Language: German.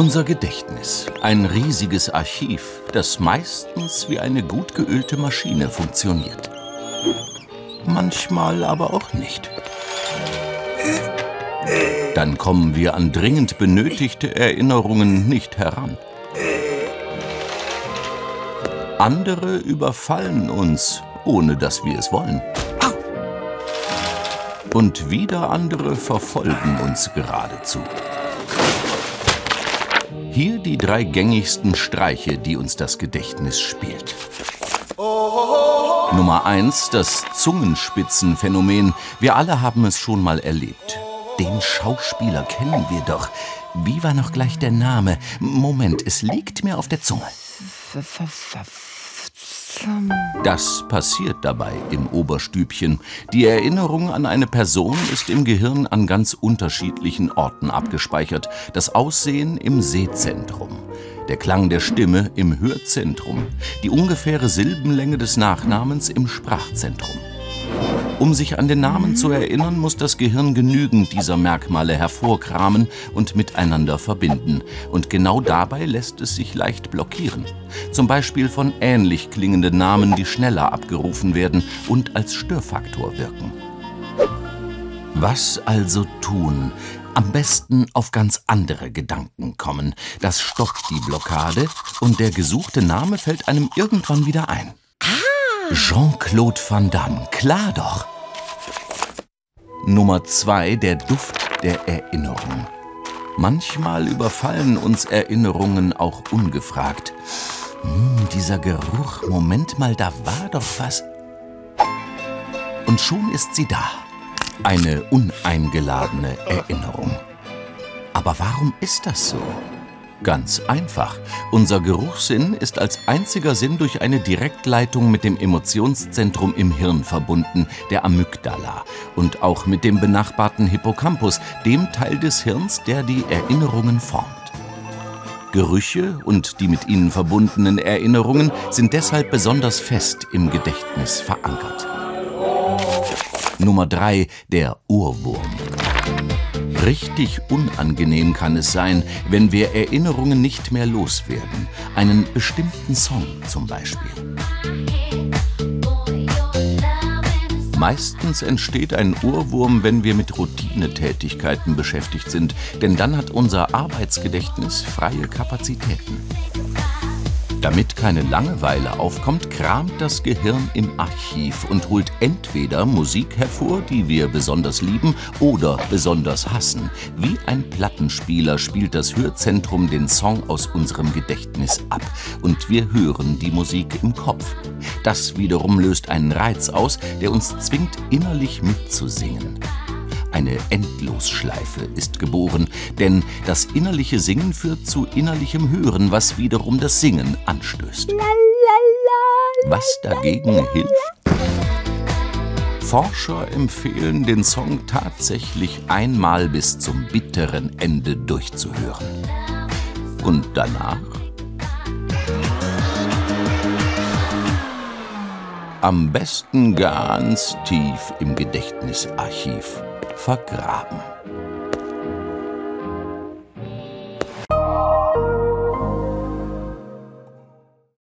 Unser Gedächtnis, ein riesiges Archiv, das meistens wie eine gut geölte Maschine funktioniert. Manchmal aber auch nicht. Dann kommen wir an dringend benötigte Erinnerungen nicht heran. Andere überfallen uns, ohne dass wir es wollen. Und wieder andere verfolgen uns geradezu. Hier die drei gängigsten Streiche, die uns das Gedächtnis spielt. Nummer eins, das Zungenspitzenphänomen. Wir alle haben es schon mal erlebt. Den Schauspieler kennen wir doch. Wie war noch gleich der Name? Moment, es liegt mir auf der Zunge. Das passiert dabei im Oberstübchen. Die Erinnerung an eine Person ist im Gehirn an ganz unterschiedlichen Orten abgespeichert. Das Aussehen im Sehzentrum, der Klang der Stimme im Hörzentrum, die ungefähre Silbenlänge des Nachnamens im Sprachzentrum. Um sich an den Namen zu erinnern, muss das Gehirn genügend dieser Merkmale hervorkramen und miteinander verbinden. Und genau dabei lässt es sich leicht blockieren. Zum Beispiel von ähnlich klingenden Namen, die schneller abgerufen werden und als Störfaktor wirken. Was also tun? Am besten auf ganz andere Gedanken kommen. Das stoppt die Blockade und der gesuchte Name fällt einem irgendwann wieder ein. Jean-Claude Van Damme, klar doch. Nummer zwei, der Duft der Erinnerung. Manchmal überfallen uns Erinnerungen auch ungefragt. Hm, dieser Geruch, Moment mal, da war doch was. Und schon ist sie da. Eine uneingeladene Erinnerung. Aber warum ist das so? Ganz einfach. Unser Geruchssinn ist als einziger Sinn durch eine Direktleitung mit dem Emotionszentrum im Hirn verbunden, der Amygdala, und auch mit dem benachbarten Hippocampus, dem Teil des Hirns, der die Erinnerungen formt. Gerüche und die mit ihnen verbundenen Erinnerungen sind deshalb besonders fest im Gedächtnis verankert. Nummer 3. Der Ohrwurm. Richtig unangenehm kann es sein, wenn wir Erinnerungen nicht mehr loswerden. Einen bestimmten Song zum Beispiel. Meistens entsteht ein Ohrwurm, wenn wir mit Routinetätigkeiten beschäftigt sind, denn dann hat unser Arbeitsgedächtnis freie Kapazitäten. Damit keine Langeweile aufkommt, kramt das Gehirn im Archiv und holt entweder Musik hervor, die wir besonders lieben oder besonders hassen. Wie ein Plattenspieler spielt das Hörzentrum den Song aus unserem Gedächtnis ab und wir hören die Musik im Kopf. Das wiederum löst einen Reiz aus, der uns zwingt, innerlich mitzusingen. Eine Endlosschleife ist geboren, denn das innerliche Singen führt zu innerlichem Hören, was wiederum das Singen anstößt. Was dagegen hilft? Forscher empfehlen, den Song tatsächlich einmal bis zum bitteren Ende durchzuhören. Und danach? Am besten ganz tief im Gedächtnisarchiv vergraben.